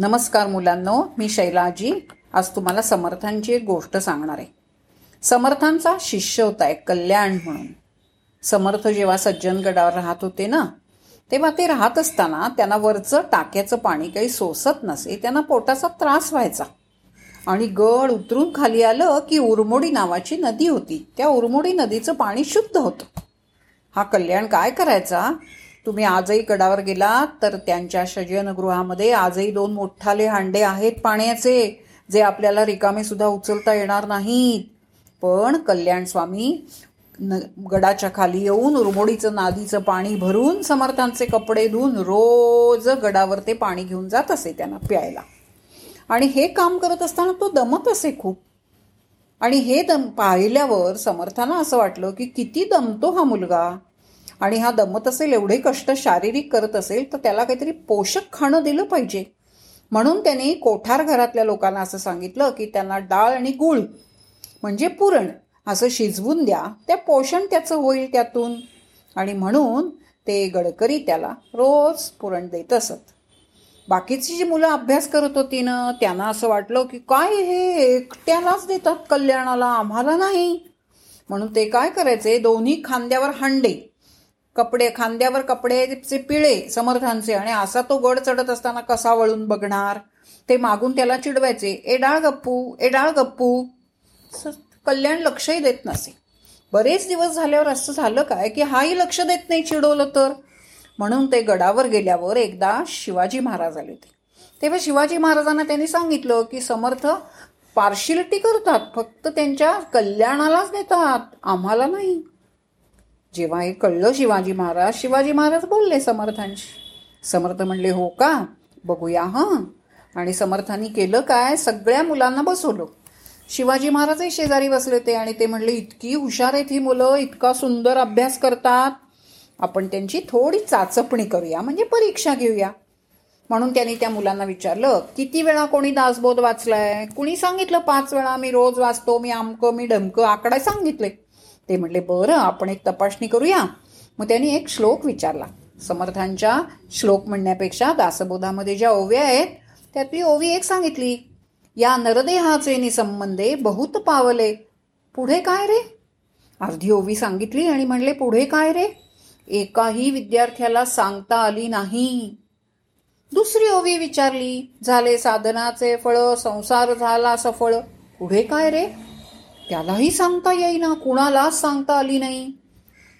नमस्कार मुलांनो मी शैलाजी. आज तुम्हाला समर्थांची एक गोष्ट सांगणार आहे. समर्थांचा शिष्य होता एक कल्याण म्हणून. समर्थ जेव्हा सज्जनगडावर राहत होते ना तेव्हा ते राहत असताना त्यांना वरचं टाक्याचं पाणी काही सोसत नसे त्यांना पोटाचा त्रास व्हायचा. आणि गड उतरून खाली आलं की उरमोडी नावाची नदी होती. त्या उरमोडी नदीचं पाणी शुद्ध होतं. हा कल्याण काय करायचा? तुम्ही आजही गडावर गेलात तर त्यांच्या शयनगृहामध्ये आजही दोन मोठाले हांडे आहेत पाण्याचे जे आपल्याला रिकामे सुद्धा उचलता येणार नाहीत. पण कल्याण स्वामी न गडाच्या खाली येऊन उरमोडीचं नादीचं पाणी भरून समर्थांचे कपडे धुवून रोज गडावर ते पाणी घेऊन जात असे त्यांना प्यायला. आणि हे काम करत असताना तो दमत असे खूप. आणि हे दम पाहिल्यावर समर्थांना असं वाटलं की किती दमतो हा मुलगा. आणि हा दमत असेल एवढे कष्ट शारीरिक करत असेल तर त्याला काहीतरी पोषक खाणं दिलं पाहिजे. म्हणून त्यांनी कोठार घरातल्या लोकांना असं सांगितलं की त्यांना डाळ आणि गुळ म्हणजे पुरण असं शिजवून द्या. त्या पोषण त्याचं होईल त्यातून. आणि म्हणून ते गडकरी त्याला रोज पुरण देत असत. बाकीची जी मुलं अभ्यास करत होती ना त्यांना असं वाटलं की काय हे एकट्यालाच देतात कल्याणाला आम्हाला नाही. म्हणून ते काय करायचे? दोन्ही खांद्यावर हांडे. कपडे खांद्यावर कपडेचे पिळे समर्थांचे आणि असा तो गड चढत असताना कसा वळून बघणार? ते मागून त्याला चिडवायचे ए डाळ गप्पू ए डाळ गप्पू कल्याण लक्षही देत नसे. बरेच दिवस झाल्यावर असं झालं काय की हाही लक्ष देत नाही चिडवलं तर? म्हणून ते गडावर गेल्यावर एकदा शिवाजी महाराज आले होते. तेव्हा शिवाजी महाराजांना त्यांनी सांगितलं की समर्थ पार्शिलिटी करतात फक्त त्यांच्या कल्याणालाच देतात आम्हाला नाही. जेव्हा हे कळलं शिवाजी महाराज शिवाजी महाराज बोलले समर्थांशी. समर्थ म्हणले हो का? बघूया हां. आणि समर्थांनी केलं काय? सगळ्या मुलांना बसवलं. शिवाजी महाराजही शेजारी बसले ते आणि ते म्हणले इतकी हुशार आहेत ही मुलं इतका सुंदर अभ्यास करतात. आपण त्यांची थोडी चाचपणी करूया म्हणजे परीक्षा घेऊया. म्हणून त्यांनी त्या मुलांना विचारलं किती वेळा कोणी दासबोध वाचलाय? कुणी सांगितलं पाच वेळा मी रोज वाचतो मी आमकं मी डमकं आकडे सांगितले. ते म्हटले बरं आपण एक तपासणी करूया. मग त्यांनी एक श्लोक विचारला. समर्थांच्या श्लोक म्हणण्यापेक्षा दासबोधामध्ये ज्या ओव्या आहेत त्यातली ओवी एक सांगितली. या नरदेहाचे निसंबंधे बहुत पावले. पुढे काय रे? अर्धी ओवी सांगितली आणि म्हणले पुढे काय रे? एकाही विद्यार्थ्याला सांगता आली नाही. दुसरी ओवी विचारली झाले साधनाचे फळ संसार झाला सफळ. पुढे काय रे? त्यालाही सांगता येईना कुणालाच सांगता आली नाही.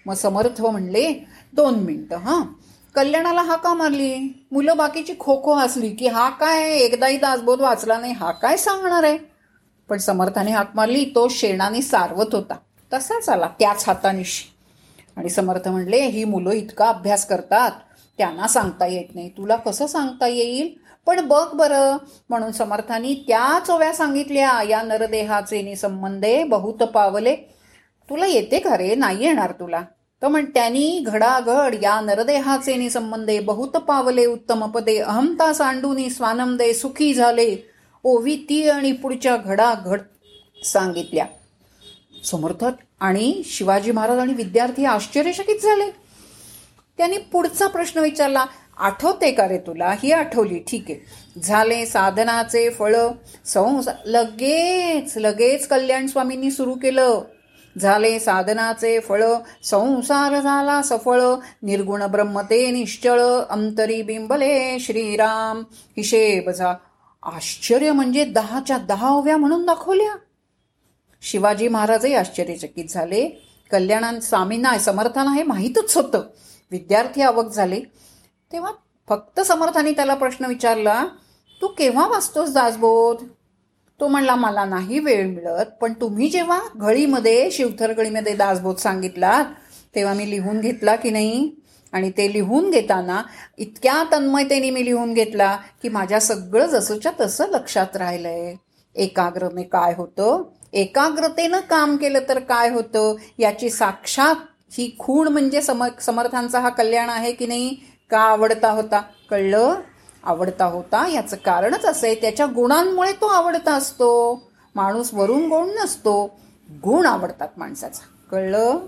मग समर्थ म्हणले दोन मिनटं हां. कल्याणाला हाका मारली. मुलं बाकीची खो खो हसली की हा काय? एकदाही दासबोध वाचला नाही हा काय सांगणार आहे? पण समर्थाने हाक मारली तो शेणाने सारवत होता. तसाच आला त्याच हातानिशी. आणि समर्थ म्हणले ही मुलं इतका अभ्यास करतात त्यांना सांगता येत नाही. तुला कसं सांगता येईल? पण बघ बरं. म्हणून समर्थांनी त्या चोव्या सांगितल्या या नरदेहाचे निसंबंधे बहुत पावले. तुला येते का रे? नाही येणार तुला. तर म्हण त्यांनी घडाघड या नरदेहाचे निसंबंधे बहुत पावले. उत्तम पदे अहमता सांडूनी स्वानंदे सुखी झाले. ओवी ती आणि पुढच्या घडाघड सांगितल्या. समर्थ आणि शिवाजी महाराज आणि विद्यार्थी आश्चर्यचकित झाले. त्यांनी पुढचा प्रश्न विचारला आठवते का रे तुला? ही आठवली. ठीक आहे. झाले साधनाचे फळ. संस लगेच लगेच कल्याण स्वामींनी सुरू केलं. झाले साधनाचे फळ. संसार झाला सफळ. निर्गुण ब्रह्मते निश्चळ. अंतरी बिंबले श्रीराम. हिशेब झा आश्चर्य म्हणजे दहाच्या दहा ओव्या म्हणून दाखवल्या. शिवाजी महाराजही आश्चर्यचकित झाले. कल्याणान स्वामींना समर्थांना हे माहीतच होतं. विद्यार्थी आवक झाले. तेव्हा फक्त समर्थाने त्याला प्रश्न विचारला तू केव्हा वाचतोस दासबोध? तो म्हणला मला नाही वेळ मिळत पण तुम्ही जेव्हा घळीमध्ये शिवथर घळीमध्ये दासबोध सांगितलात तेव्हा मी लिहून घेतला की नाही? आणि ते लिहून घेताना इतक्या तन्मयतेने मी लिहून घेतला की माझ्या सगळं जसंच्या तसं लक्षात राहिलंय. एकाग्रने काय होतं? एकाग्रतेनं काम केलं तर काय होतं? याची साक्षात ही खूण म्हणजे सम समर्थांचा हा कल्याण आहे की नाही? का आवडता होता? कळलं? आवडता होता याचं कारणच असं आहे. त्याच्या गुणांमुळे तो आवडता असतो. माणूस वरून गुण नसतो. गुण आवडतात माणसाचा. कळलं?